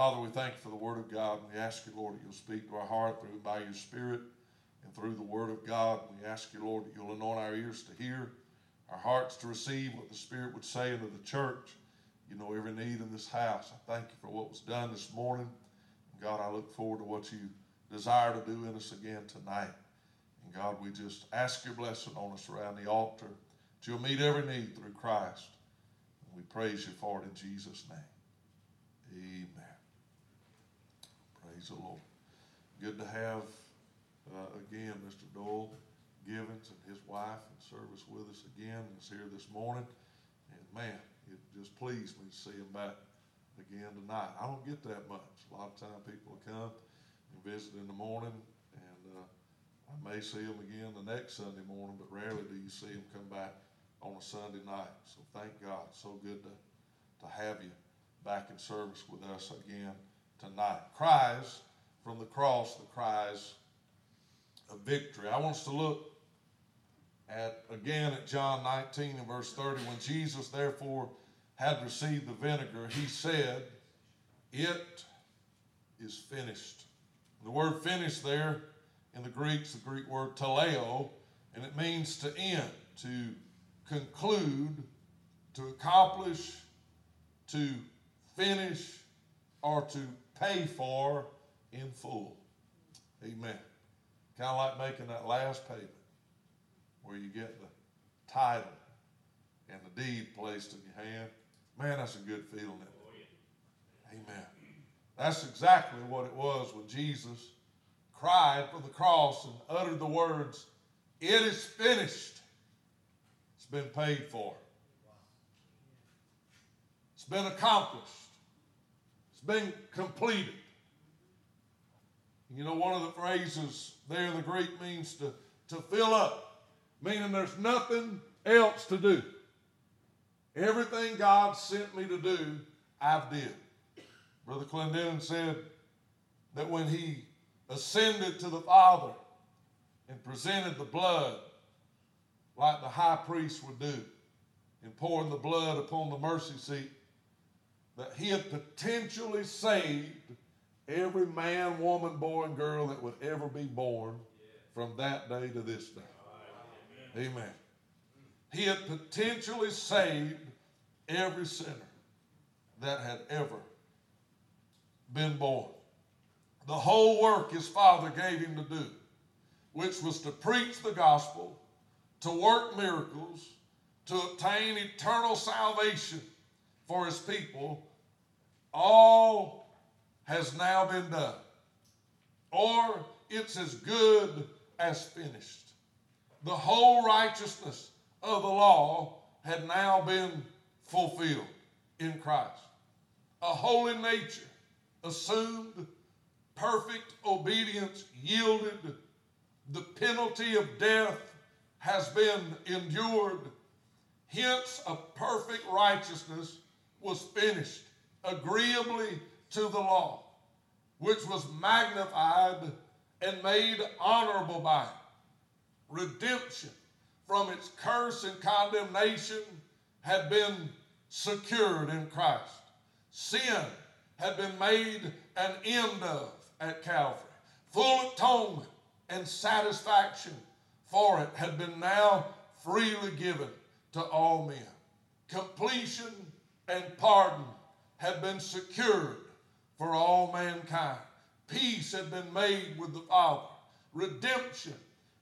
Father, we thank you for the Word of God, and we ask you, Lord, that you'll speak to our heart through by your Spirit and through the Word of God. We ask you, Lord, that you'll anoint our ears to hear, our hearts to receive what the Spirit would say into the church. You know every need in this house. I thank you for what was done this morning. God, I look forward to what you desire to do in us again tonight. And God, we just ask your blessing on us around the altar. That you'll meet every need through Christ. And we praise you for it in Jesus' name. Amen. Praise the Lord. Good to have uh, again Mr. Doyle Givens and his wife in service with us again. Is here this morning. And man, it just pleased me to see him back again tonight. I don't get that much. A lot of time people come and visit in the morning, and uh, I may see them again the next Sunday morning, but rarely do you see them come back on a Sunday night. So thank God. So good to, to have you back in service with us again tonight. Cries from the cross, the cries of victory. I want us to look at again at John 19 and verse 30. When Jesus therefore had received the vinegar, he said, It is finished. The word finished there in the Greek is the Greek word teleo, and it means to end, to conclude, to accomplish, to finish, or to pay for in full. Amen. Kind of like making that last payment where you get the title and the deed placed in your hand. Man, that's a good feeling. Amen. That's exactly what it was when Jesus cried for the cross and uttered the words, It is finished. It's been paid for. It's been accomplished. It's been completed. You know, one of the phrases there the Greek means to, to fill up, meaning there's nothing else to do. Everything God sent me to do, I've did. Brother Clendenin said that when he ascended to the Father and presented the blood like the high priest would do and pouring the blood upon the mercy seat, that he had potentially saved every man, woman, boy, and girl that would ever be born from that day to this day. Amen. He had potentially saved every sinner that had ever been born. The whole work his father gave him to do, which was to preach the gospel, to work miracles, to obtain eternal salvation for his people, all has now been done. Or it's as good as finished. The whole righteousness of the law had now been fulfilled in Christ. A holy nature assumed, perfect obedience yielded, the penalty of death has been endured. Hence, a perfect righteousness was finished agreeably to the law, which was magnified and made honorable by it. Redemption from its curse and condemnation had been secured in Christ. Sin had been made an end of at Calvary. Full atonement and satisfaction for it had been now freely given to all men. Completion and pardon had been secured for all mankind. Peace had been made with the Father. Redemption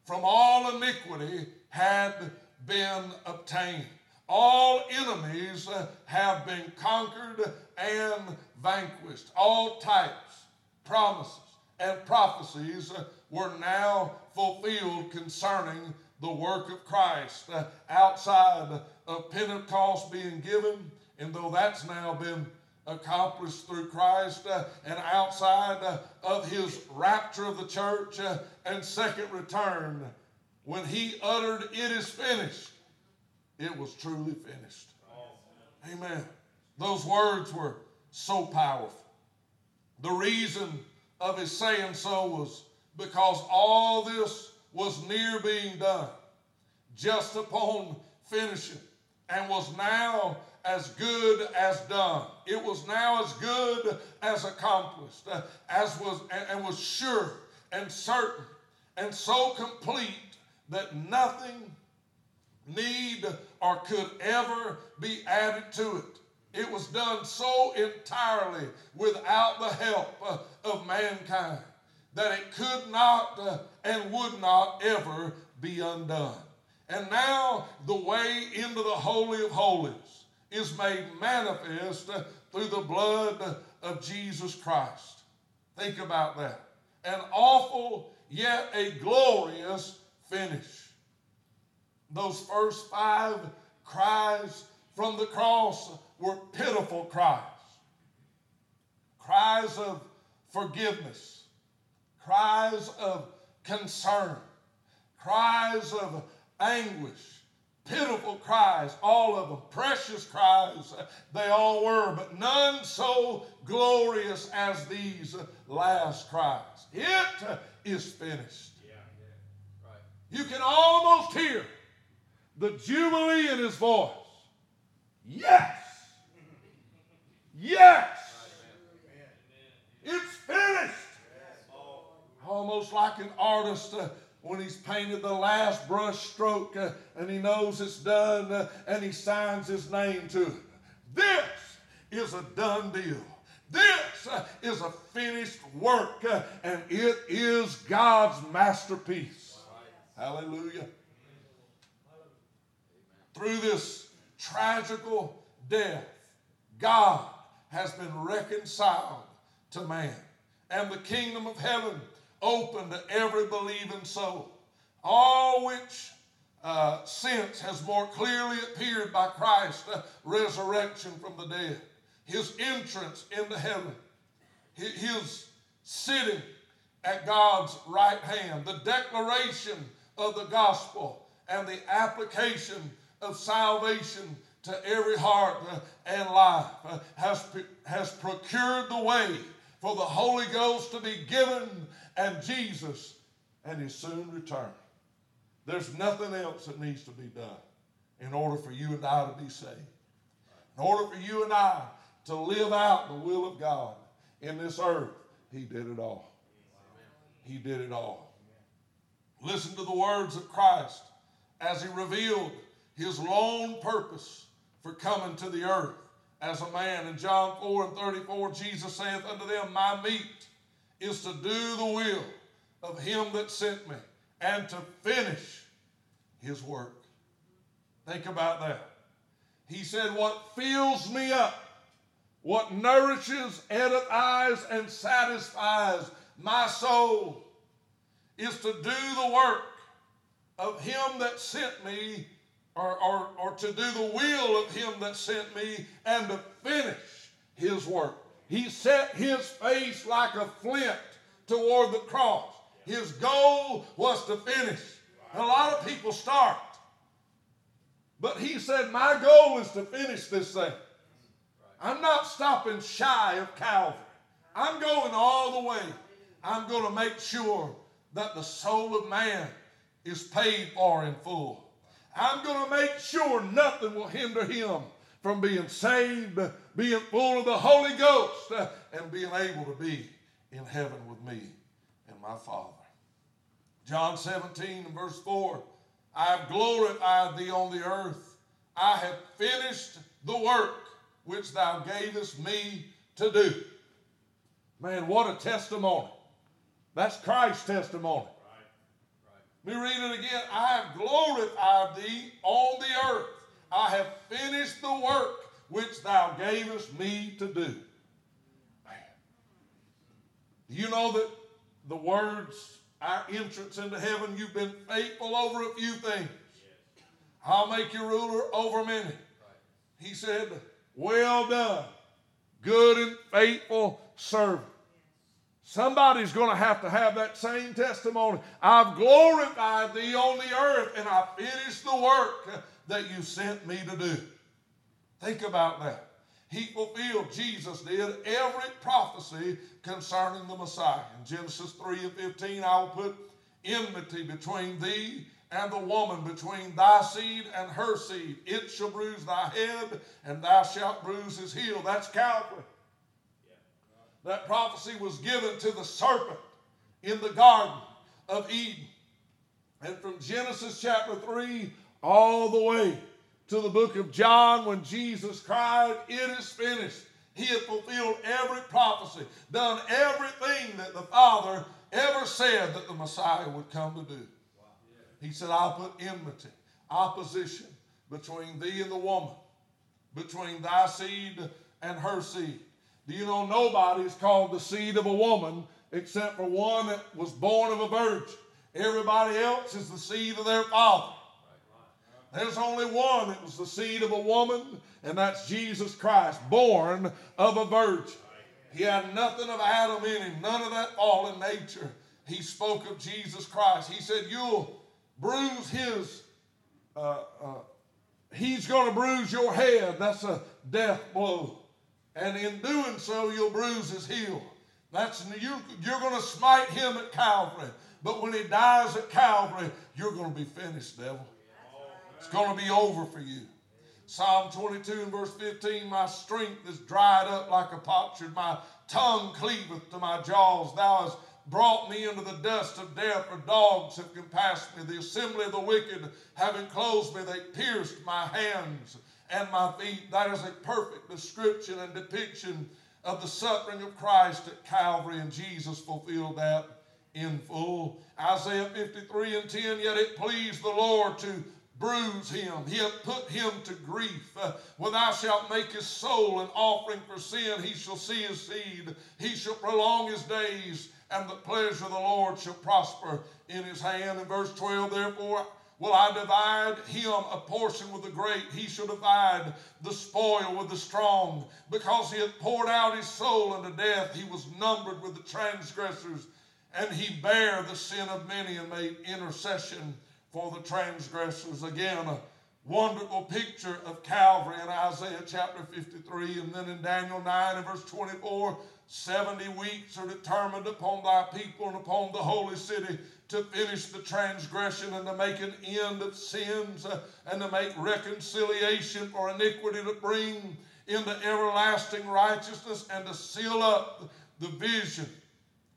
from all iniquity had been obtained. All enemies uh, have been conquered and vanquished. All types, promises, and prophecies uh, were now fulfilled concerning the work of Christ uh, outside of Pentecost being given, and though that's now been accomplished through Christ uh, and outside uh, of his rapture of the church uh, and second return, when he uttered, It is finished, it was truly finished. Amen. Those words were so powerful. The reason of his saying so was because all this was near being done, just upon finishing, and was now as good as done. It was now as good as accomplished, uh, as was and, was sure and certain and so complete that nothing need or could ever be added to it. It was done so entirely without the help uh, of mankind that it could not uh, and would not ever be undone. And now the way into the Holy of Holies is made manifest through the blood of Jesus Christ. Think about that. An awful yet a glorious finish. Those first five cries from the cross were pitiful cries. Cries of forgiveness, cries of concern, cries of anguish, pitiful cries, all of them, precious cries, they all were, but none so glorious as these last cries. It is finished. Yeah, yeah, right. You can almost hear the jubilee in his voice. Yes! Yes! It's finished! Almost like an artist uh, when he's painted the last brush stroke uh, and he knows it's done uh, and he signs his name to it. This is a done deal. This uh, is a finished work uh, and it is God's masterpiece. Hallelujah through this tragical death, God has been reconciled to man. And the kingdom of heaven open to every believing soul. All which uh, since has more clearly appeared by Christ's uh, resurrection from the dead, his entrance into heaven, his sitting at God's right hand, the declaration of the gospel, and the application of salvation to every heart uh, and life, uh, has, has procured the way for the Holy Ghost to be given and Jesus and his soon return. There's nothing else that needs to be done in order for you and I to be saved. In order for you and I to live out the will of God in this earth, he did it all. He did it all. Listen to the words of Christ as he revealed his lone purpose for coming to the earth as a man. In John 4 and 34, Jesus saith unto them, My meat is to do the will of him that sent me and to finish his work. Think about that. He said, What fills me up, what nourishes, edifies, and satisfies my soul is to do the work of him that sent me or, or, or to do the will of him that sent me and to finish his work. He set his face like a flint toward the cross. His goal was to finish. And a lot of people start. But he said, My goal is to finish this thing. I'm not stopping shy of Calvary. I'm going all the way. I'm going to make sure that the soul of man is paid for in full. I'm going to make sure nothing will hinder him from being saved, being full of the Holy Ghost, uh, and being able to be in heaven with me and my Father. John 17 and verse 4 I have glorified thee on the earth. I have finished the work which thou gavest me to do. Man, what a testimony. That's Christ's testimony. Let me read it again. I have glorified thee on the earth. I have finished the work which thou gavest me to do. Do you know that the words, our entrance into heaven, you've been faithful over a few things. I'll make you ruler over many. He said, Well done, good and faithful servant. Somebody's going to have to have that same testimony. I've glorified thee on the earth and I finished the work that you sent me to do. Think about that. He fulfilled, Jesus did, every prophecy concerning the Messiah. In Genesis 3 and 15, I will put enmity between thee and the woman, between thy seed and her seed. It shall bruise thy head, and thou shalt bruise his heel. That's Calvary. That prophecy was given to the serpent in the Garden of Eden. And from Genesis chapter 3 all the way to the book of John when Jesus cried, It is finished. He had fulfilled every prophecy, done everything that the Father ever said that the Messiah would come to do. He said, I'll put enmity, opposition between thee and the woman, between thy seed and her seed. Do you know nobody is called the seed of a woman except for one that was born of a virgin? Everybody else is the seed of their father. There's only one that was the seed of a woman, and that's Jesus Christ, born of a virgin. He had nothing of Adam in him, none of that fallen nature. He spoke of Jesus Christ. He said, You'll bruise his, uh, uh, he's going to bruise your head. That's a death blow. And in doing so, you'll bruise his heel. That's you, you're going to smite him at Calvary. But when he dies at Calvary, you're going to be finished, devil. It's going to be over for you. Psalm 22 and verse 15 My strength is dried up like a potsherd, my tongue cleaveth to my jaws. Thou hast brought me into the dust of death, for dogs have compassed me. The assembly of the wicked have enclosed me, they pierced my hands and my feet. That is a perfect description and depiction of the suffering of Christ at Calvary, and Jesus fulfilled that in full. Isaiah 53 and 10, yet it pleased the Lord to bruise him. He hath put him to grief. Uh, when thou shalt make his soul an offering for sin, he shall see his seed. He shall prolong his days, and the pleasure of the Lord shall prosper in his hand. In verse 12, therefore, will I divide him a portion with the great. He shall divide the spoil with the strong. Because he hath poured out his soul unto death, he was numbered with the transgressors, and he bare the sin of many and made intercession for the transgressors. Again, a wonderful picture of Calvary in Isaiah chapter 53. And then in Daniel 9 and verse 24, 70 weeks are determined upon thy people and upon the holy city to finish the transgression and to make an end of sins uh, and to make reconciliation for iniquity to bring into everlasting righteousness and to seal up the vision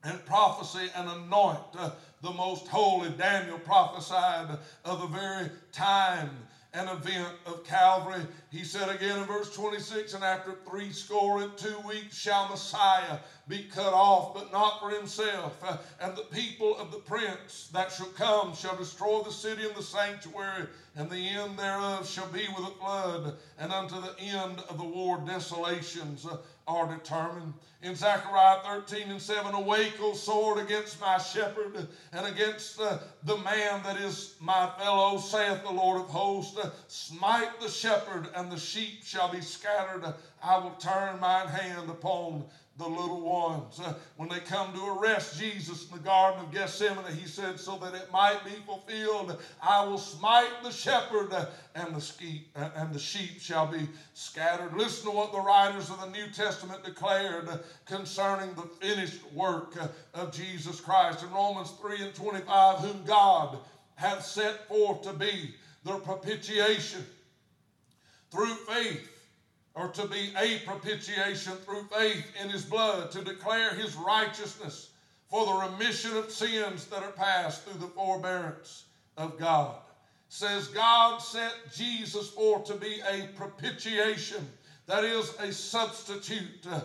and prophecy and anoint uh, the most holy. Daniel prophesied of the very time and event of Calvary. He said again in verse 26, and after three score and two weeks shall Messiah be cut off, but not for himself. Uh, and the people of the prince that shall come shall destroy the city and the sanctuary, and the end thereof shall be with a flood, and unto the end of the war desolations uh, are determined. In Zechariah 13 and 7, awake, O sword, against my shepherd, and against uh, the man that is my fellow, saith the Lord of hosts. Smite the shepherd, and the sheep shall be scattered. I will turn mine hand upon the little ones. Uh, when they come to arrest Jesus in the Garden of Gethsemane, he said, So that it might be fulfilled, I will smite the shepherd, and the, uh, and the sheep shall be scattered. Listen to what the writers of the New Testament declared concerning the finished work uh, of Jesus Christ. In Romans 3 and 25, whom God hath set forth to be the propitiation through faith or to be a propitiation through faith in his blood, to declare his righteousness for the remission of sins that are passed through the forbearance of God. Says God set Jesus forth to be a propitiation, that is, a substitute uh,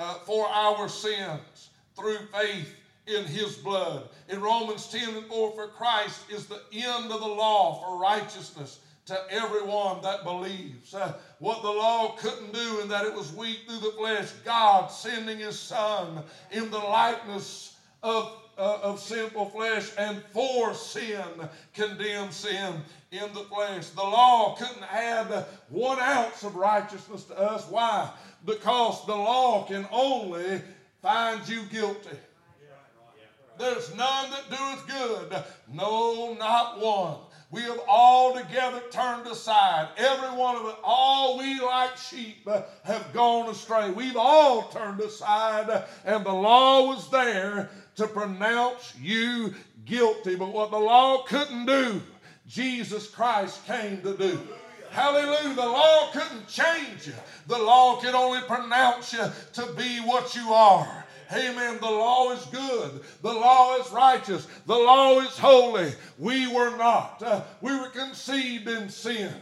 uh, for our sins through faith in his blood. In Romans 10 and 4, for Christ is the end of the law for righteousness to everyone that believes. Uh, what the law couldn't do, and that it was weak through the flesh, God sending His Son in the likeness of, uh, of sinful flesh and for sin, condemned sin in the flesh. The law couldn't add one ounce of righteousness to us. Why? Because the law can only find you guilty. There's none that doeth good, no, not one. We have all together turned aside. Every one of us, all we like sheep have gone astray. We've all turned aside, and the law was there to pronounce you guilty. But what the law couldn't do, Jesus Christ came to do. Hallelujah. The law couldn't change you. The law could only pronounce you to be what you are. Amen. The law is good. The law is righteous. The law is holy. We were not. Uh, we were conceived in sin.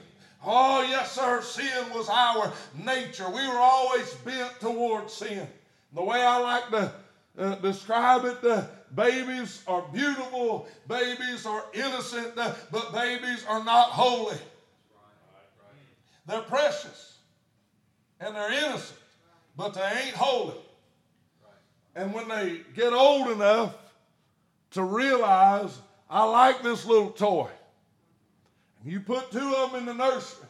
Oh, yes, sir. Sin was our nature. We were always bent towards sin. The way I like to uh, describe it, uh, babies are beautiful, babies are innocent, uh, but babies are not holy. They're precious and they're innocent, but they ain't holy. And when they get old enough to realize, I like this little toy, you put two of them in the nursery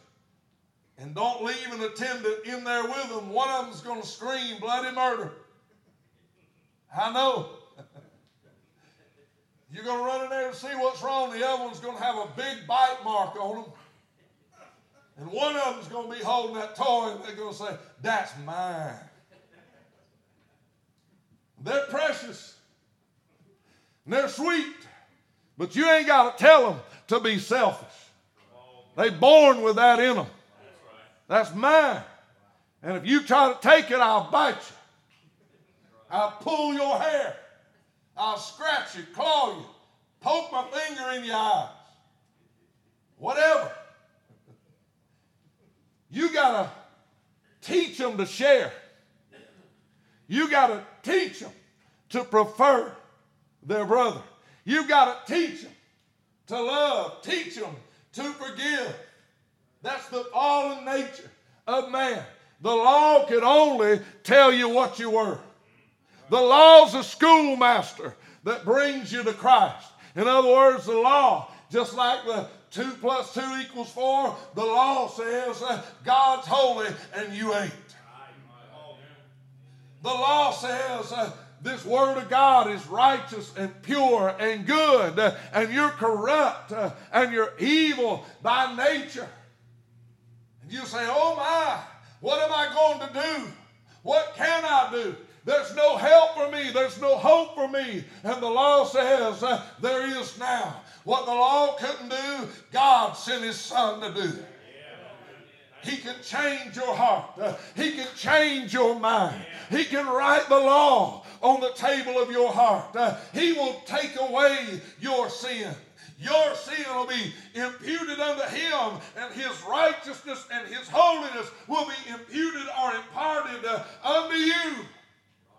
and don't leave an attendant in there with them, one of them's going to scream bloody murder. I know. You're going to run in there and see what's wrong. The other one's going to have a big bite mark on them. And one of them's going to be holding that toy and they're going to say, That's mine. They're precious. And they're sweet. But you ain't got to tell them to be selfish. They born with that in them. That's mine. And if you try to take it, I'll bite you. I'll pull your hair. I'll scratch you, claw you, poke my finger in your eyes. Whatever. You got to teach them to share. You got to teach them to prefer their brother. You got to teach them to love, teach them to forgive. That's the fallen nature of man. The law could only tell you what you were. The law's a schoolmaster that brings you to Christ. In other words, the law, just like the two plus two equals four, the law says uh, God's holy and you ain't. The law says uh, this word of God is righteous and pure and good, uh, and you're corrupt and you're evil by nature. And you say, Oh my, what am I going to do? What can I do? There's no help for me. There's no hope for me. And the law says uh, there is now. What the law couldn't do, God sent His Son to do. He can change your heart. Uh, he can change your mind. He can write the law on the table of your heart. Uh, he will take away your sin. Your sin will be imputed unto him, and his righteousness and his holiness will be imputed or imparted uh, unto you.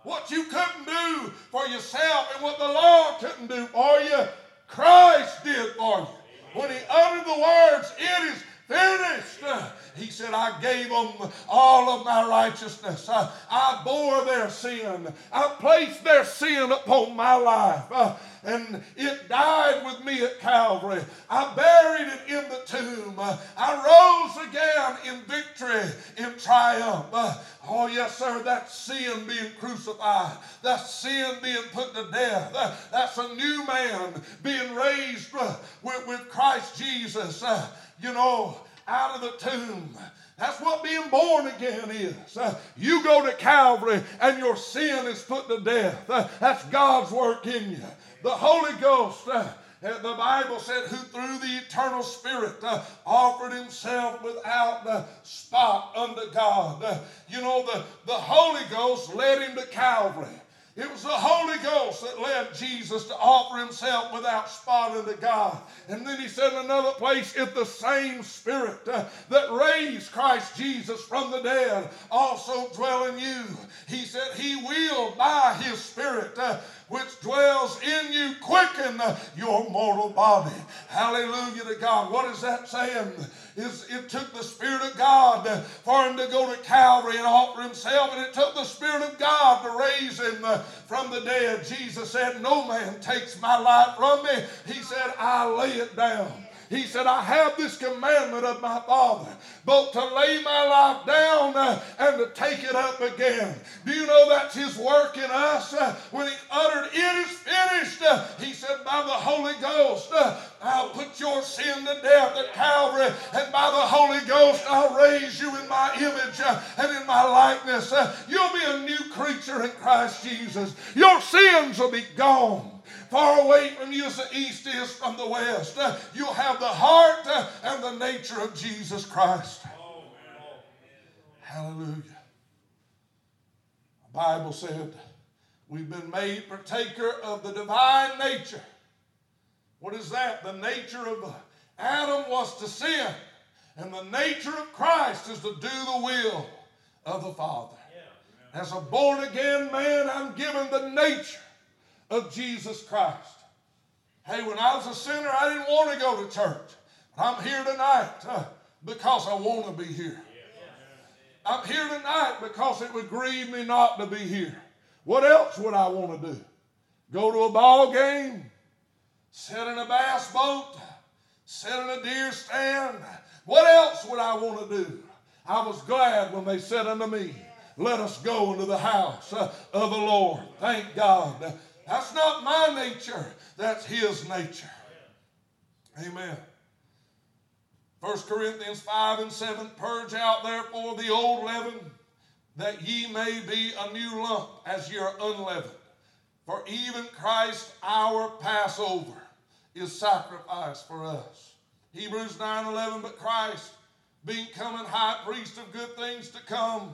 What you couldn't do for yourself and what the law couldn't do for you, Christ did for you. When he uttered the words, It is finished. He said, I gave them all of my righteousness. I, I bore their sin. I placed their sin upon my life. Uh, and it died with me at Calvary. I buried it in the tomb. Uh, I rose again in victory, in triumph. Uh, oh, yes, sir, that's sin being crucified. That's sin being put to death. Uh, that's a new man being raised uh, with, Christ Jesus. Uh, you know, out of the tomb. That's what being born again is. Uh, you go to Calvary and your sin is put to death. Uh, that's God's work in you. The Holy Ghost, the Bible said, who through the eternal Spirit uh, offered himself without uh, spot unto God. you know, the, the Holy Ghost led him to Calvary. It was the Holy Ghost that led Jesus to offer himself without spot unto God. And then he said in another place, if the same Spirit uh, that raised Christ Jesus from the dead also dwell in you, he said he will by his Spirit uh, which dwells in you quicken your mortal body. Hallelujah to God. What is that saying? Is it took the Spirit of God for him to go to Calvary and offer himself, and it took the Spirit of God to raise him uh, from the dead. Jesus said, No man takes my life from me. He said, I lay it down. He said, I have this commandment of my Father, both to lay my life down uh, and to take it up again. Do you know that's His work in us? Uh, when He uttered, It is finished, uh, He said, by the Holy Ghost, I'll put your sin to death at Calvary, and by the Holy Ghost, I'll raise you in my image and in my likeness. You'll be a new creature in Christ Jesus. Your sins will be gone far away from you as the east is from the west. Uh, you'll have the heart uh, and the nature of Jesus Christ. Hallelujah. The Bible said we've been made partaker of the divine nature. What is that? The nature of Adam was to sin, and the nature of Christ is to do the will of the Father. As a born again man, I'm given the nature of Jesus Christ. Hey, when I was a sinner, I didn't want to go to church. I'm here tonight uh, because I want to be here. I'm here tonight because it would grieve me not to be here. What else would I want to do? Go to a ball game? Sit in a bass boat? Sit in a deer stand? What else would I want to do? I was glad when they said unto me, Let us go into the house uh, of the Lord. Thank God. That's not my nature, that's His nature. Amen. 1 Corinthians 5 and 7 Purge out therefore the old leaven, that ye may be a new lump, as ye are unleavened. For even Christ our Passover is sacrificed for us. Hebrews 9 11, but Christ, being come high priest of good things to come,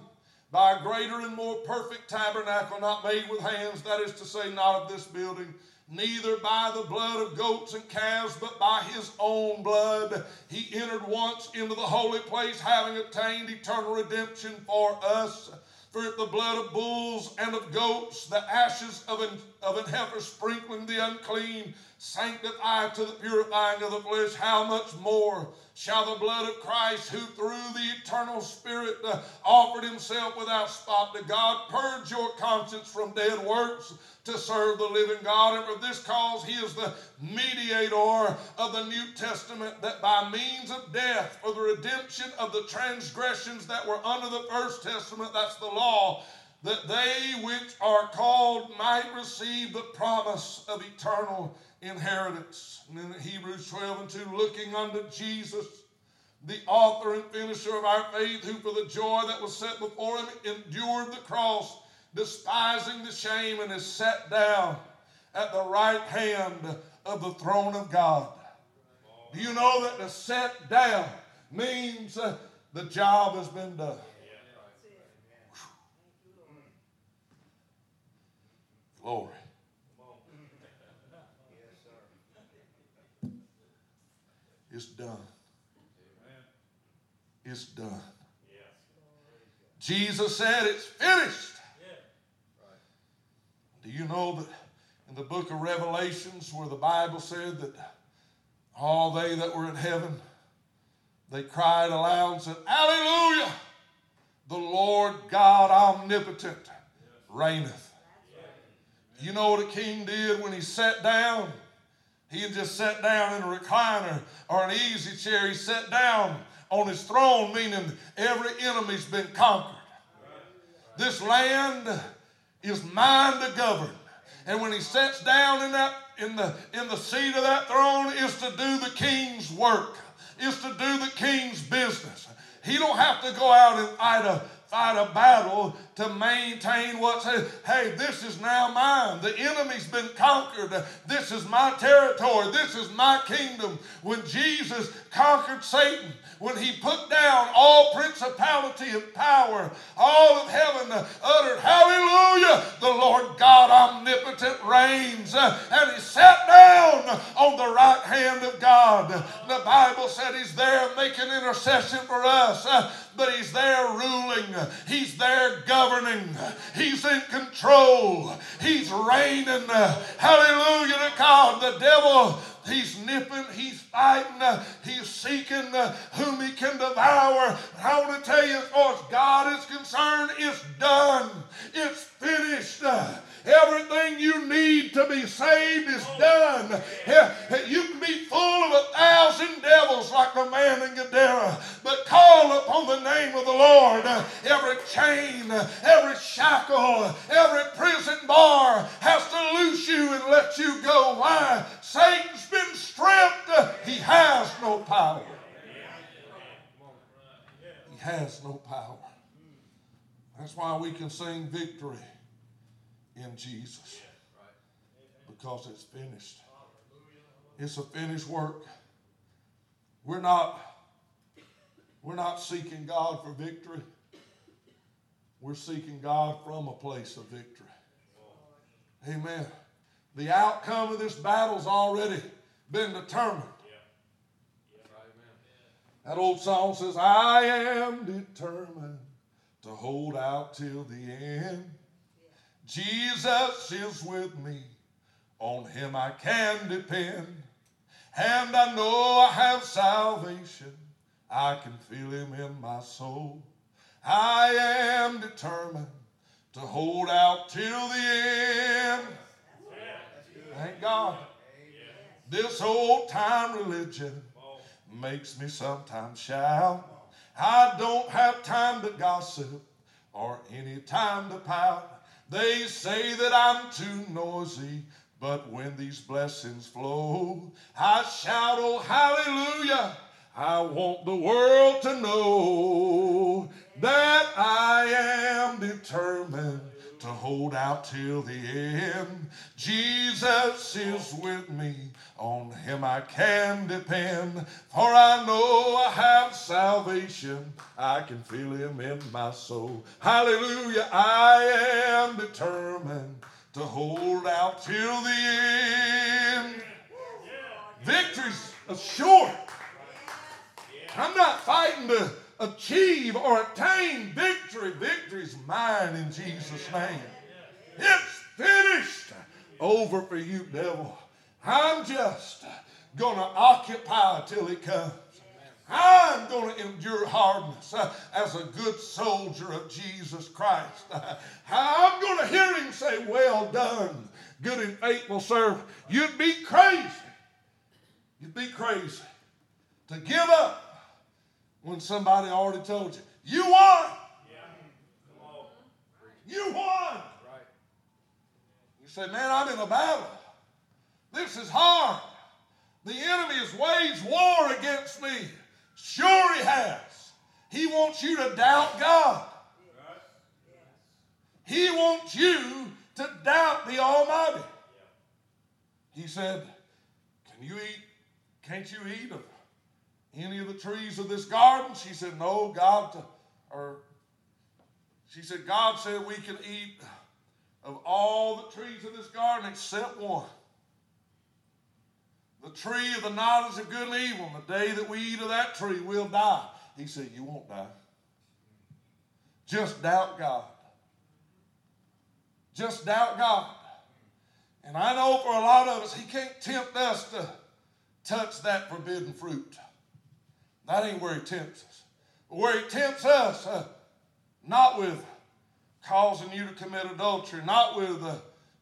by a greater and more perfect tabernacle, not made with hands, that is to say, not of this building, neither by the blood of goats and calves, but by his own blood. He entered once into the holy place, having obtained eternal redemption for us. For if the blood of bulls and of goats, the ashes of an, of an heifer sprinkling the unclean, sanctify to the purifying of the flesh, how much more shall the blood of Christ, who through the eternal Spirit uh, offered himself without spot to God, purge your conscience from dead works to serve the living God. And for this cause, he is the mediator of the New Testament, that by means of death, for the redemption of the transgressions that were under the first testament, that's the law, that they which are called might receive the promise of eternal inheritance. And in Hebrews 12 and 2, looking unto Jesus, the author and finisher of our faith, who for the joy that was set before him endured the cross despising the shame, and is set down at the right hand of the throne of God. Do you know that to set down means uh, the job has been done? Glory. It's done. It's done. Jesus said, It's finished. Do you know that in the book of Revelations, where the Bible said that all they that were in heaven, they cried aloud and said, Hallelujah! The Lord God omnipotent reigneth. You know what a king did when he sat down? He just sat down in a recliner or an easy chair. He sat down on his throne, meaning every enemy's been conquered. This land is mine to govern. And when he sits down in that in the in the seat of that throne is to do the king's work, is to do the king's business. He don't have to go out and fight a fight a battle to maintain what's hey this is now mine the enemy's been conquered this is my territory this is my kingdom when jesus conquered satan when he put down all principality and power, all of heaven uttered, Hallelujah! The Lord God omnipotent reigns. And he sat down on the right hand of God. The Bible said he's there making intercession for us, but he's there ruling, he's there governing, he's in control, he's reigning. Hallelujah to God. The devil He's nipping, he's fighting, he's seeking whom he can devour. I want to tell you, as far as God is concerned, it's done. It's finished. Everything you need to be saved is done. You can be full of a thousand devils like the man in Gadara, but call upon the name of the Lord. Every chain, every shackle, every prison bar has to loose you and let you go. Why? Satan's been stripped. He has no power. He has no power. That's why we can sing victory in Jesus. Because it's finished. It's a finished work. We're not, we're not seeking God for victory. We're seeking God from a place of victory. Amen. The outcome of this battle's already been determined. That old song says, I am determined to hold out till the end. Jesus is with me. On him I can depend. And I know I have salvation. I can feel him in my soul. I am determined to hold out till the end. Thank God. This old time religion makes me sometimes shout. I don't have time to gossip or any time to pout. They say that I'm too noisy, but when these blessings flow, I shout, oh, hallelujah. I want the world to know that I am determined to hold out till the end. Jesus is with me, on him I can depend, for I know I have salvation. I can feel him in my soul. Hallelujah, I am determined to hold out till the end. Victory's assured. I'm not fighting to achieve or attain victory. Victory's mine in Jesus' name. It's finished. Over for you, devil. I'm just going to occupy till he comes. I'm going to endure hardness uh, as a good soldier of Jesus Christ. I'm going to hear him say, Well done, good and faithful servant. You'd be crazy. You'd be crazy to give up when somebody already told you, you won. You won. Right. You say, man, I'm in a battle. This is hard. The enemy has waged war against me. Sure, he has. He wants you to doubt God. He wants you to doubt the Almighty. He said, Can you eat? Can't you eat of any of the trees of this garden? She said, No, God, or she said, God said we can eat of all the trees of this garden except one. The tree of the knowledge of good and evil. And the day that we eat of that tree, we'll die. He said, You won't die. Just doubt God. Just doubt God. And I know for a lot of us, He can't tempt us to touch that forbidden fruit. That ain't where he tempts us. Where he tempts us, uh, not with causing you to commit adultery, not with uh,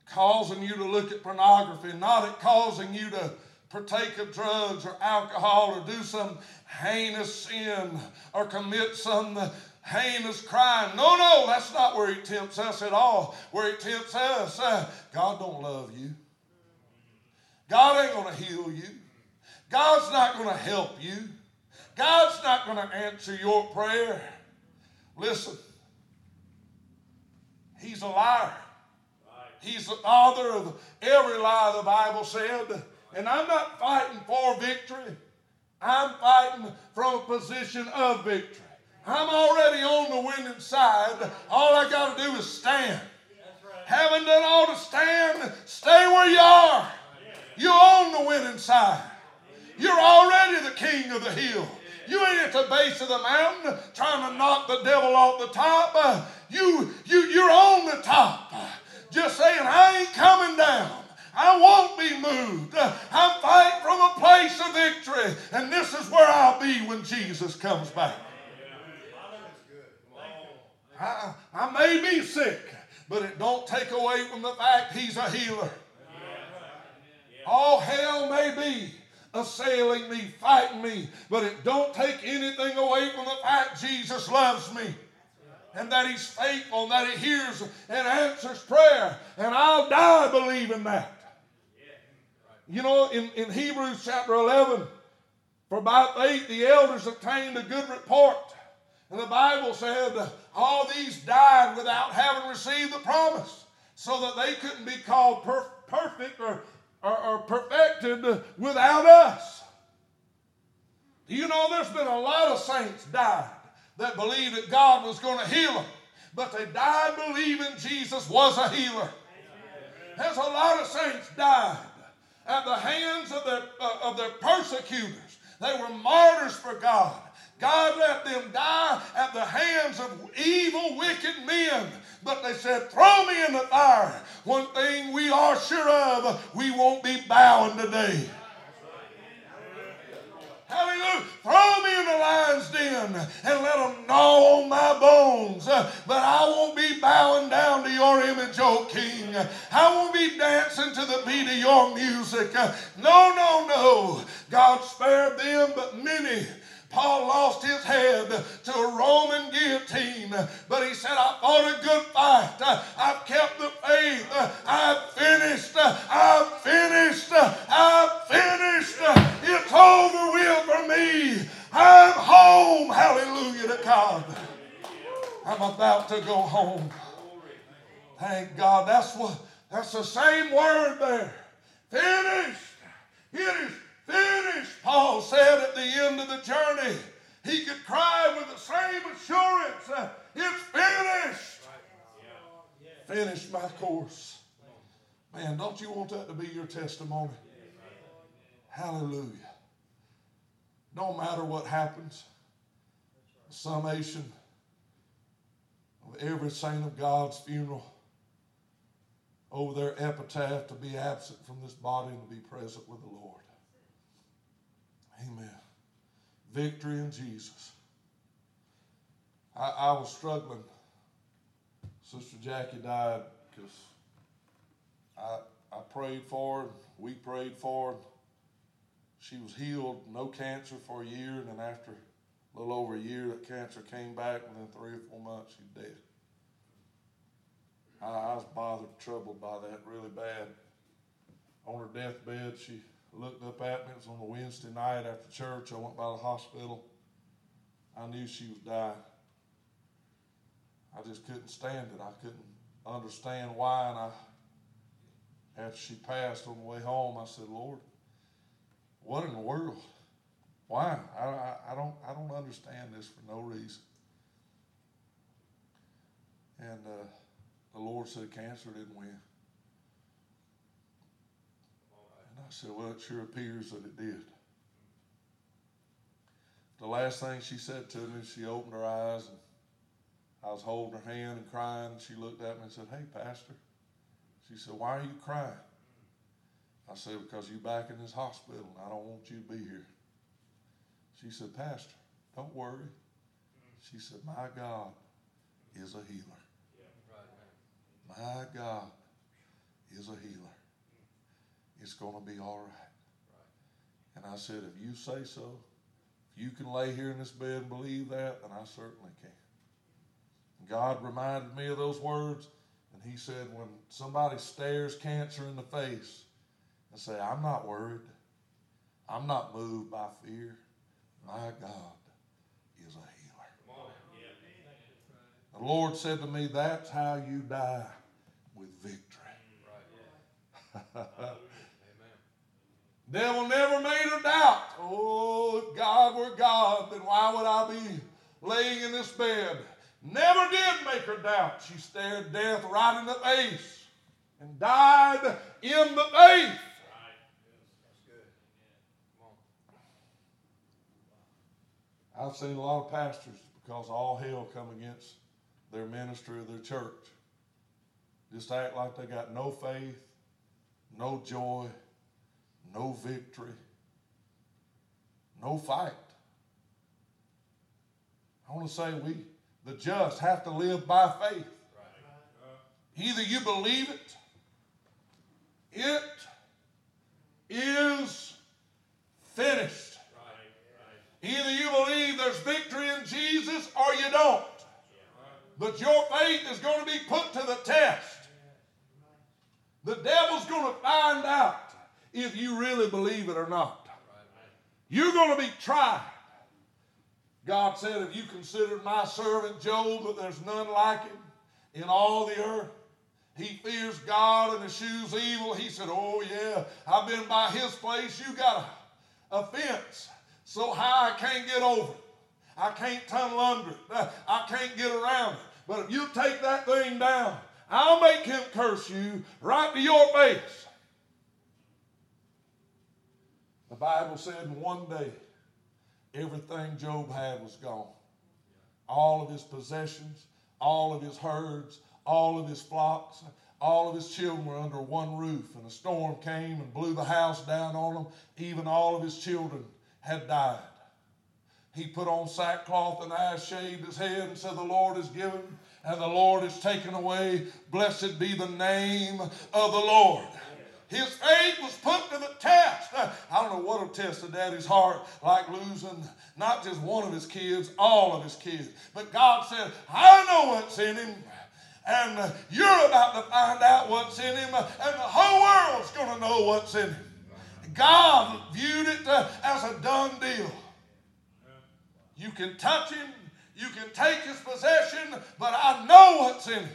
causing you to look at pornography, not at causing you to partake of drugs or alcohol or do some heinous sin or commit some uh, heinous crime. No, no, that's not where he tempts us at all. Where he tempts us, uh, God don't love you. God ain't going to heal you. God's not going to help you. God's not going to answer your prayer. Listen, He's a liar. He's the author of every lie the Bible said. And I'm not fighting for victory. I'm fighting from a position of victory. I'm already on the winning side. All I got to do is stand. Haven't done all to stand, stay where you are. You're on the winning side. You're already the king of the hill. You ain't at the base of the mountain trying to knock the devil off the top. You, you, you're on the top. Just saying, I ain't coming down. I won't be moved. I'm fighting from a place of victory. And this is where I'll be when Jesus comes back. I, I may be sick, but it don't take away from the fact he's a healer. All hell may be assailing me, fighting me, but it don't take anything away from the fact Jesus loves me. And that he's faithful, and that he hears and answers prayer. And I'll die believing that. You know, in, in Hebrews chapter 11, for by faith the elders obtained a good report. And the Bible said all these died without having received the promise so that they couldn't be called per- perfect or, or, or perfected without us. You know there's been a lot of saints died that believed that God was going to heal them, but they died believing Jesus was a healer. There's a lot of saints died at the hands of their, uh, of their persecutors. They were martyrs for God. God let them die at the hands of evil, wicked men. But they said, Throw me in the fire. One thing we are sure of, we won't be bowing today. Hallelujah. Throw me in the lion's den and let them gnaw on my bones. But I won't be bowing down to your image, O King. I won't be dancing to the beat of your music. No, no, no. God spared them, but many Paul lost his head to a Roman guillotine, but he said, I fought a good fight. I've kept the faith. I've finished. I've finished. I've finished. It's over with for me. I'm home. Hallelujah to God. I'm about to go home. Thank God. That's what that's the same word there. Finished. It is Finished, Paul said at the end of the journey. He could cry with the same assurance, uh, it's finished. Finish my course. Man, don't you want that to be your testimony? Hallelujah. No matter what happens, the summation of every saint of God's funeral over their epitaph to be absent from this body and to be present with the Lord. Amen. Victory in Jesus. I, I was struggling. Sister Jackie died because I, I prayed for her. We prayed for her. She was healed, no cancer for a year, and then after a little over a year, that cancer came back. Within three or four months, she's dead. I, I was bothered, troubled by that really bad. On her deathbed, she looked up at me. It was on a Wednesday night after church. I went by the hospital. I knew she was dying. I just couldn't stand it. I couldn't understand why. And I, after she passed on the way home, I said, Lord, what in the world? Why? I, I, I don't I don't understand this for no reason. And uh, the Lord said cancer didn't win. I said, Well, it sure appears that it did. The last thing she said to me, she opened her eyes and I was holding her hand and crying. She looked at me and said, Hey, Pastor. She said, Why are you crying? I said, Because you're back in this hospital and I don't want you to be here. She said, Pastor, don't worry. She said, My God is a healer. My God is a healer it's going to be all right. And I said, if you say so, if you can lay here in this bed and believe that, then I certainly can. God reminded me of those words, and He said, when somebody stares cancer in the face and say, I'm not worried, I'm not moved by fear, my God is a healer. The Lord said to me, That's how you die with victory. Devil never made her doubt. Oh, if God were God, then why would I be laying in this bed? Never did make her doubt. She stared death right in the face and died in the faith. I've seen a lot of pastors because all hell come against their ministry or their church. Just act like they got no faith, no joy, no victory, no fight. I want to say we, the just, have to live by faith. Either you believe it, it is finished. Either you believe there's victory in Jesus or you don't. But your faith is going to be put to the test. The devil's going to find out if you really believe it or not. You're going to be tried. God said, Have you considered my servant Job that there's none like him in all the earth? He fears God and eschews evil. He said, Oh, yeah, I've been by his place. You got a, a fence so high I can't get over it. I can't tunnel under it. I can't get around it. But if you take that thing down, I'll make him curse you right to your face. The Bible said in one day, everything Job had was gone. All of his possessions, all of his herds, all of his flocks, all of his children were under one roof, and a storm came and blew the house down on them. Even all of his children had died. He put on sackcloth and ash, shaved his head, and said, The Lord is given and the Lord is taken away. Blessed be the name of the Lord. His faith was put to the test. Uh, I don't know what will test a daddy's heart like losing not just one of his kids, all of his kids. But God said, I know what's in him. And uh, you're about to find out what's in him, uh, and the whole world's going to know what's in him. God viewed it as a done deal. You can touch him, you can take his possession, but I know what's in him.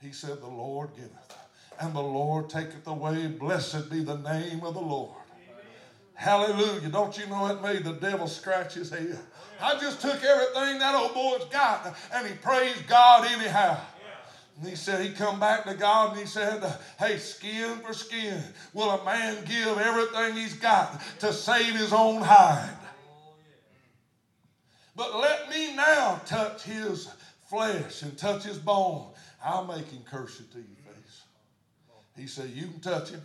He said, The Lord giveth, and the Lord taketh away. Blessed be the name of the Lord. Hallelujah. Don't you know it made the devil scratch his head? I just took everything that old boy's got and he praised God anyhow. And he said, he come back to God and he said, hey, skin for skin, will a man give everything he's got to save his own hide? But let me now touch his flesh and touch his bone. I'll make him curse it to face. He said, You can touch him.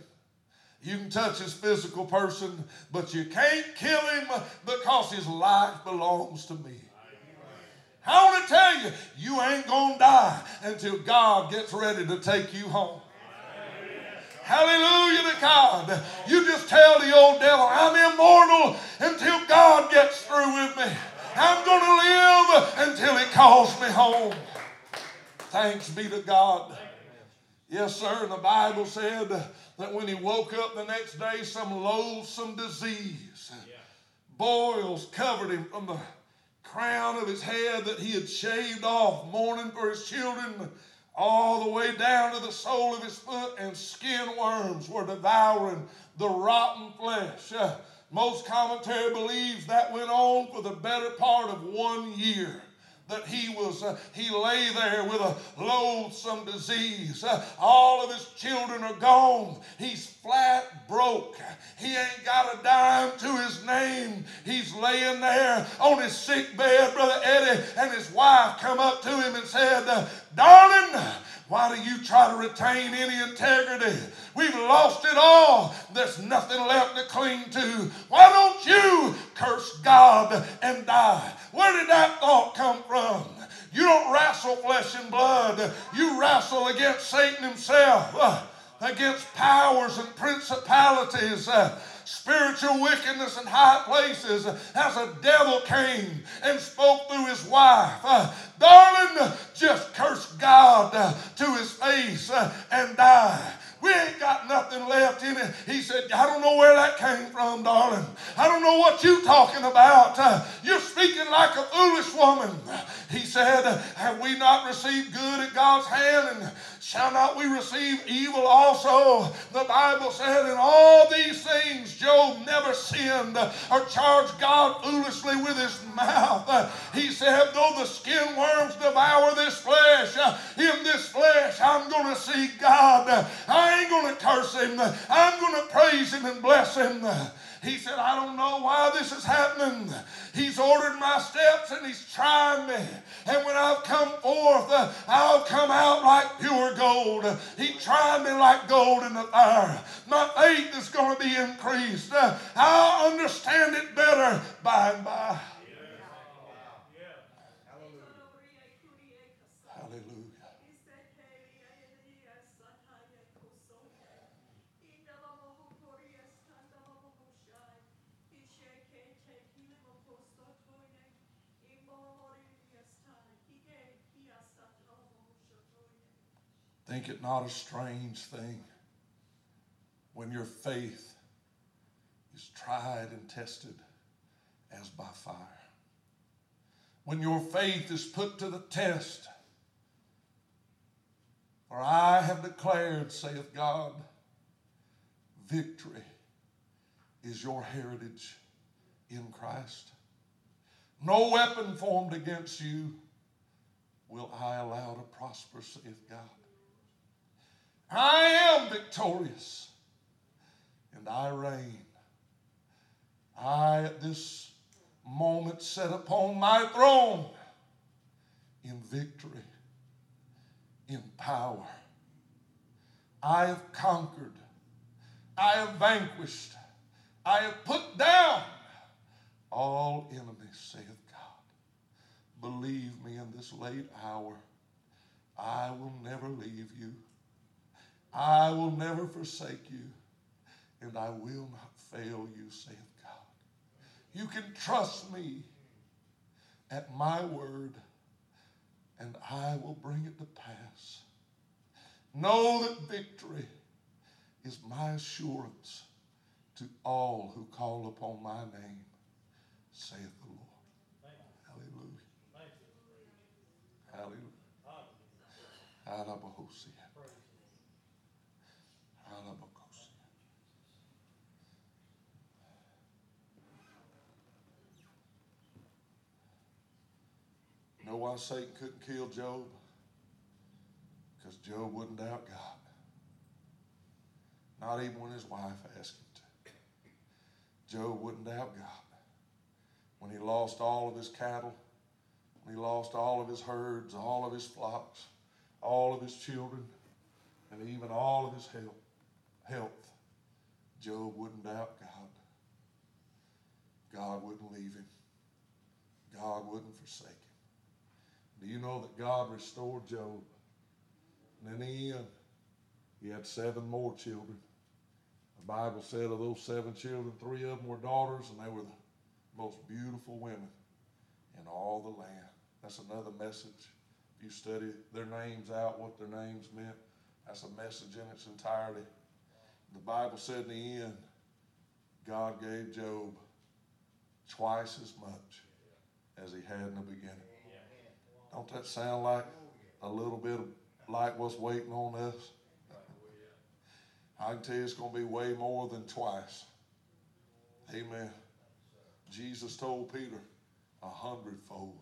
You can touch his physical person, but you can't kill him because his life belongs to me. I want to tell you, you ain't going to die until God gets ready to take you home. Hallelujah to God. You just tell the old devil, I'm immortal until God gets through with me. I'm going to live until He calls me home. Thanks be to God. Yes, sir. And the Bible said that when he woke up the next day, some loathsome disease, boils covered him from the crown of his head that he had shaved off, mourning for his children, all the way down to the sole of his foot, and skin worms were devouring the rotten flesh. Uh, most commentary believes that went on for the better part of one year that he was uh, he lay there with a loathsome disease uh, all of his children are gone he's flat broke he ain't got a dime to his name he's laying there on his sick bed brother eddie and his wife come up to him and said uh, darling why do you try to retain any integrity? We've lost it all. There's nothing left to cling to. Why don't you curse God and die? Where did that thought come from? You don't wrestle flesh and blood. You wrestle against Satan himself, uh, against powers and principalities. Uh, spiritual wickedness in high places as a devil came and spoke through his wife. Uh, darling, just curse God uh, to his face uh, and die. We ain't got nothing left in it. He said, I don't know where that came from, darling. I don't know what you're talking about. Uh, you're speaking like a foolish woman. He said, Have we not received good at God's hand? And shall not we receive evil also? The Bible said, In all these things, Job never sinned or charged God foolishly with his mouth. He said, Though the skin worms devour this flesh, in this flesh I'm going to see God. I ain't going to curse him. I'm going to praise him and bless him. He said, I don't know why this is happening. He's ordered my steps and he's trying me. And when I've come forth, uh, I'll come out like pure gold. He tried me like gold in the fire. My faith is going to be increased. Uh, I'll understand it better by and by. Think it not a strange thing when your faith is tried and tested as by fire. when your faith is put to the test. For I have declared, saith God, victory is your heritage in Christ. No weapon formed against you will I allow to prosper, saith God. I am victorious and I reign. I, at this moment, set upon my throne in victory, in power. I have conquered. I have vanquished. I have put down all enemies, saith God. Believe me in this late hour, I will never leave you. I will never forsake you, and I will not fail you, saith God. You can trust me at my word, and I will bring it to pass. Know that victory is my assurance to all who call upon my name, saith the Lord. Hallelujah. Hallelujah. Hallelujah. Know why Satan couldn't kill Job? Because Job wouldn't doubt God. Not even when his wife asked him to. Job wouldn't doubt God. When he lost all of his cattle, when he lost all of his herds, all of his flocks, all of his children, and even all of his health, health Job wouldn't doubt God. God wouldn't leave him. God wouldn't forsake him. Do you know that God restored Job? And in the end, uh, he had seven more children. The Bible said of those seven children, three of them were daughters, and they were the most beautiful women in all the land. That's another message. If you study their names out, what their names meant, that's a message in its entirety. The Bible said in the end, God gave Job twice as much as he had in the beginning. Don't that sound like a little bit like what's waiting on us? I can tell you it's going to be way more than twice. Amen. Jesus told Peter, a hundredfold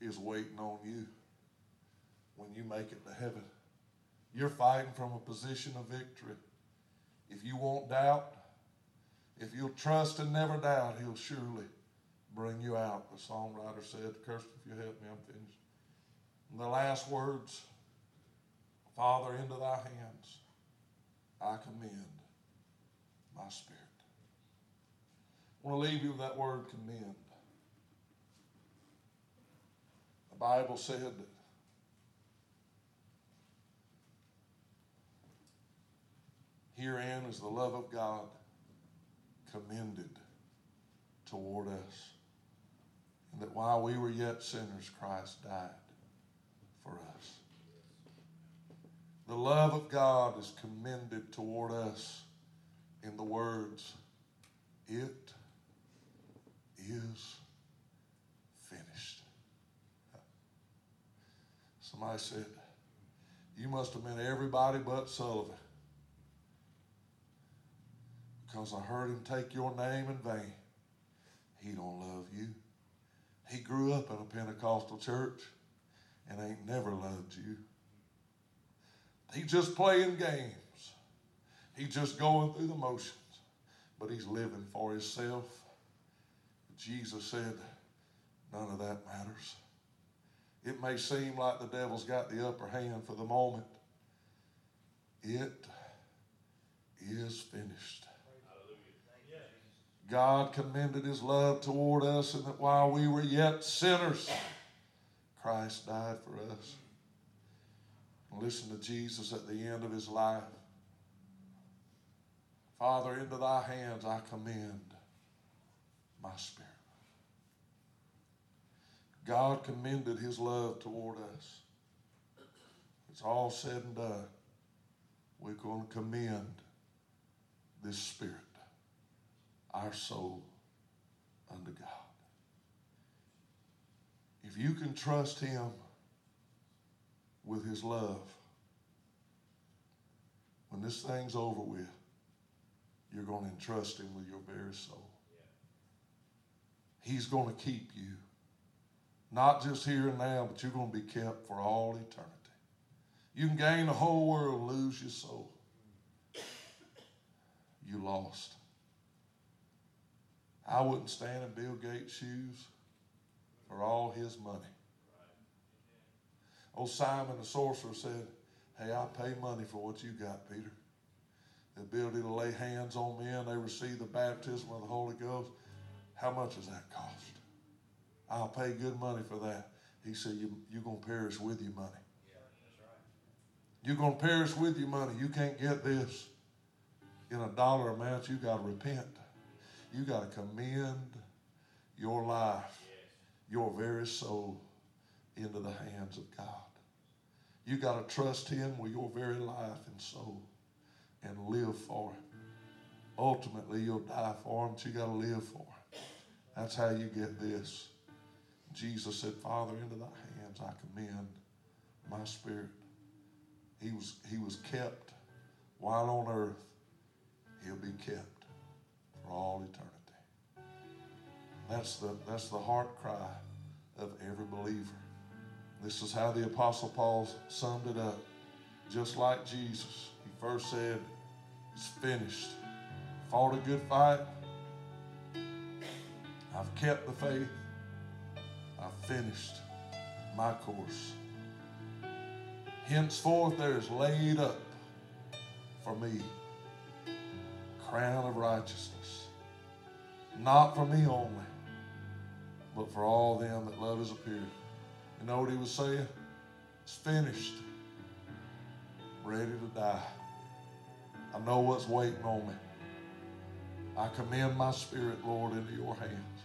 is waiting on you when you make it to heaven. You're fighting from a position of victory. If you won't doubt, if you'll trust and never doubt, he'll surely bring you out. The songwriter said, Kirsten, if you help me, I'm finished. And the last words, Father, into thy hands I commend my spirit. I want to leave you with that word commend. The Bible said that herein is the love of God commended toward us and that while we were yet sinners, Christ died for us. The love of God is commended toward us in the words, It is finished. Somebody said, You must have meant everybody but Sullivan. Because I heard him take your name in vain. He don't love you. He grew up in a Pentecostal church and ain't never loved you. He's just playing games. He's just going through the motions, but he's living for himself. Jesus said, none of that matters. It may seem like the devil's got the upper hand for the moment. It is finished. God commended his love toward us, and that while we were yet sinners, Christ died for us. listen to Jesus at the end of his life. Father, into thy hands I commend my spirit. God commended his love toward us. It's all said and done. We're going to commend this spirit our soul unto God. If you can trust Him with His love, when this thing's over with, you're going to entrust Him with your very soul. He's going to keep you. Not just here and now, but you're going to be kept for all eternity. You can gain the whole world lose your soul. You lost. I wouldn't stand in Bill Gates' shoes for all his money. Old Simon the sorcerer said, Hey, I'll pay money for what you got, Peter. The ability to lay hands on men, they receive the baptism of the Holy Ghost. How much does that cost? I'll pay good money for that. He said, you, You're going to perish with your money. You're going to perish with your money. You can't get this in a dollar amount. You got to repent. You got to commend your life, your very soul, into the hands of God. You got to trust Him with your very life and soul and live for Him. Ultimately, you'll die for Him, but you got to live for Him. That's how you get this. Jesus said, Father, into thy hands I commend my spirit. He was, he was kept while on earth. He'll be kept all eternity. That's the, that's the heart cry of every believer. This is how the Apostle Paul summed it up. Just like Jesus, he first said, It's finished. Fought a good fight. I've kept the faith. I've finished my course. Henceforth there is laid up for me crown of righteousness, not for me only, but for all them that love his appearing. You know what he was saying? It's finished. Ready to die. I know what's waiting on me. I commend my spirit, Lord, into your hands.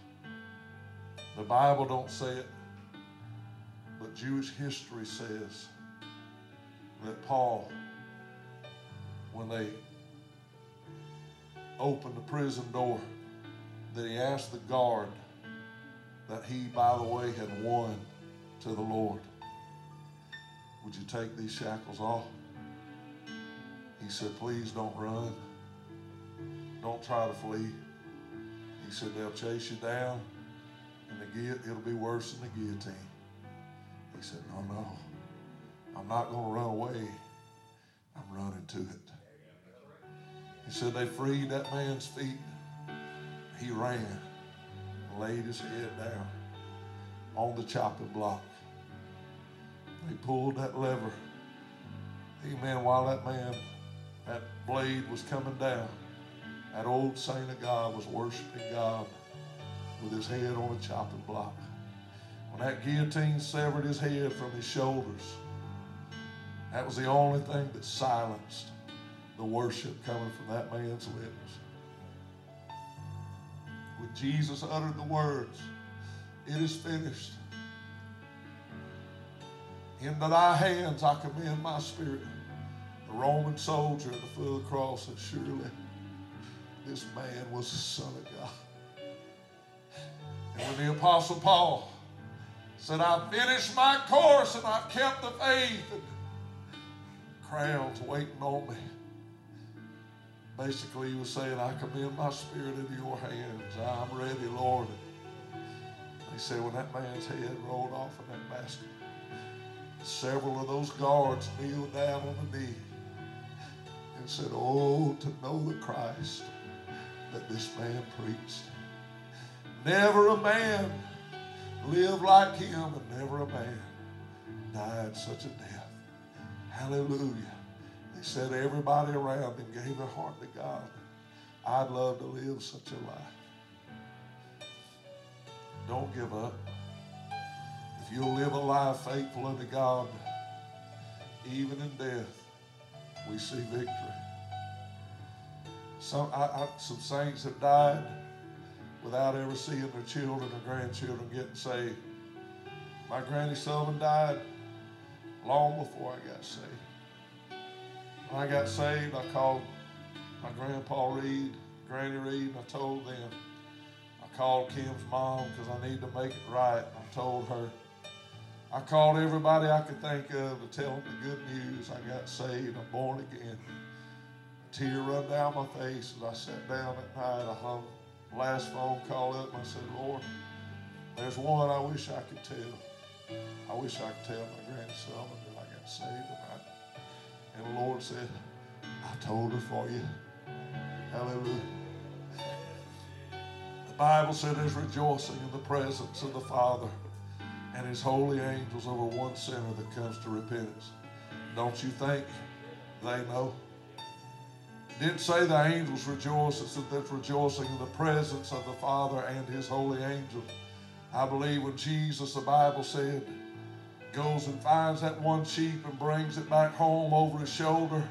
The Bible don't say it, but Jewish history says that Paul, when they opened the prison door, that he asked the guard that he, by the way, had won to the Lord. Would you take these shackles off? He said, Please don't run. Don't try to flee. He said, They'll chase you down, and the gu- it'll be worse than the guillotine. He said, No, no. I'm not going to run away. I'm running to it. He said, They freed that man's feet. He ran, laid his head down on the chopping block. They pulled that lever. Amen. While that man, that blade was coming down, that old saint of God was worshiping God with his head on a chopping block. When that guillotine severed his head from his shoulders, that was the only thing that silenced the worship coming from that man's lips. When Jesus uttered the words, It is finished. Into thy hands I commend my spirit. The Roman soldier at the foot of the cross said, Surely this man was the Son of God. And when the Apostle Paul said, I finished my course and I've kept the faith, and crowns waiting on me. Basically, he was saying, I commend my spirit into your hands. I'm ready, Lord. He said, when that man's head rolled off in that basket, several of those guards kneeled down on the knee and said, Oh, to know the Christ that this man preached. Never a man lived like him, and never a man died such a death. Hallelujah. Said everybody around him gave their heart to God. I'd love to live such a life. Don't give up. If you'll live a life faithful unto God, even in death, we see victory. Some, I, I, some saints have died without ever seeing their children or grandchildren getting saved. My granny Sullivan died long before I got saved. When I got saved, I called my grandpa Reed, Granny Reed, and I told them. I called Kim's mom because I need to make it right. I told her, I called everybody I could think of to tell them the good news. I got saved. I'm born again. A tear run down my face as I sat down at night. I hung last phone call up and I said, Lord, there's one I wish I could tell. I wish I could tell my grandson that I got saved. And the Lord said, I told her for you. Hallelujah. The Bible said there's rejoicing in the presence of the Father and his holy angels over one sinner that comes to repentance. Don't you think they know? didn't say the angels rejoice, it said there's rejoicing in the presence of the Father and his holy angels. I believe when Jesus, the Bible said, goes and finds that one sheep and brings it back home over his shoulder,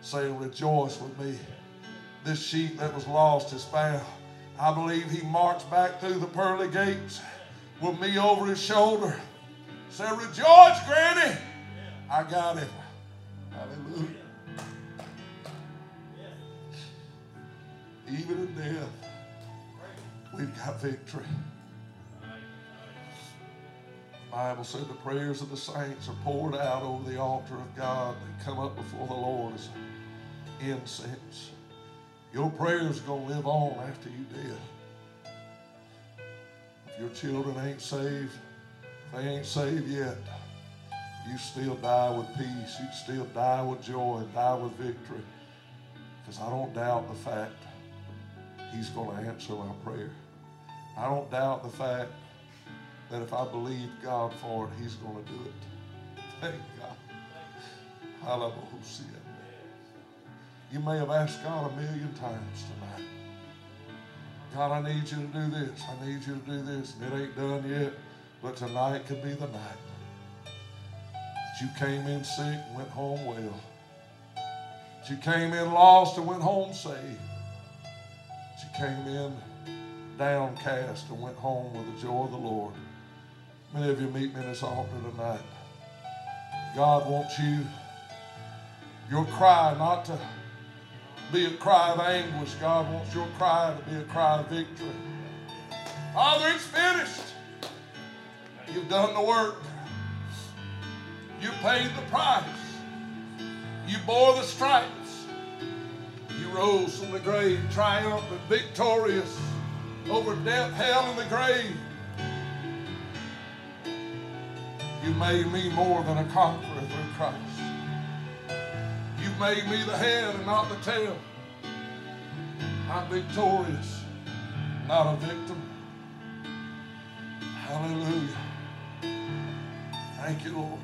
saying, Rejoice with me. This sheep that was lost is found. I believe he marched back through the pearly gates with me over his shoulder. Said, Rejoice, Granny. I got him. Hallelujah. Even in death, we've got victory. Bible said the prayers of the saints are poured out over the altar of God. They come up before the Lord as incense. Your prayers are going to live on after you dead. If your children ain't saved, they ain't saved yet, you still die with peace. You still die with joy, and die with victory. Because I don't doubt the fact He's going to answer my prayer. I don't doubt the fact that if I believe God for it, He's going to do it. Thank God. Hallelujah. You may have asked God a million times tonight. God, I need you to do this. I need you to do this. And it ain't done yet, but tonight could be the night that you came in sick and went home well. That you came in lost and went home saved. That you came in downcast and went home with the joy of the Lord. Many of you meet me in this altar tonight. God wants you, your cry not to be a cry of anguish. God wants your cry to be a cry of victory. Father, it's finished. You've done the work. You paid the price. You bore the stripes. You rose from the grave triumphant, victorious over death, hell, and the grave. You made me more than a conqueror through Christ. You've made me the head and not the tail. I'm victorious, not a victim. Hallelujah. Thank you, Lord.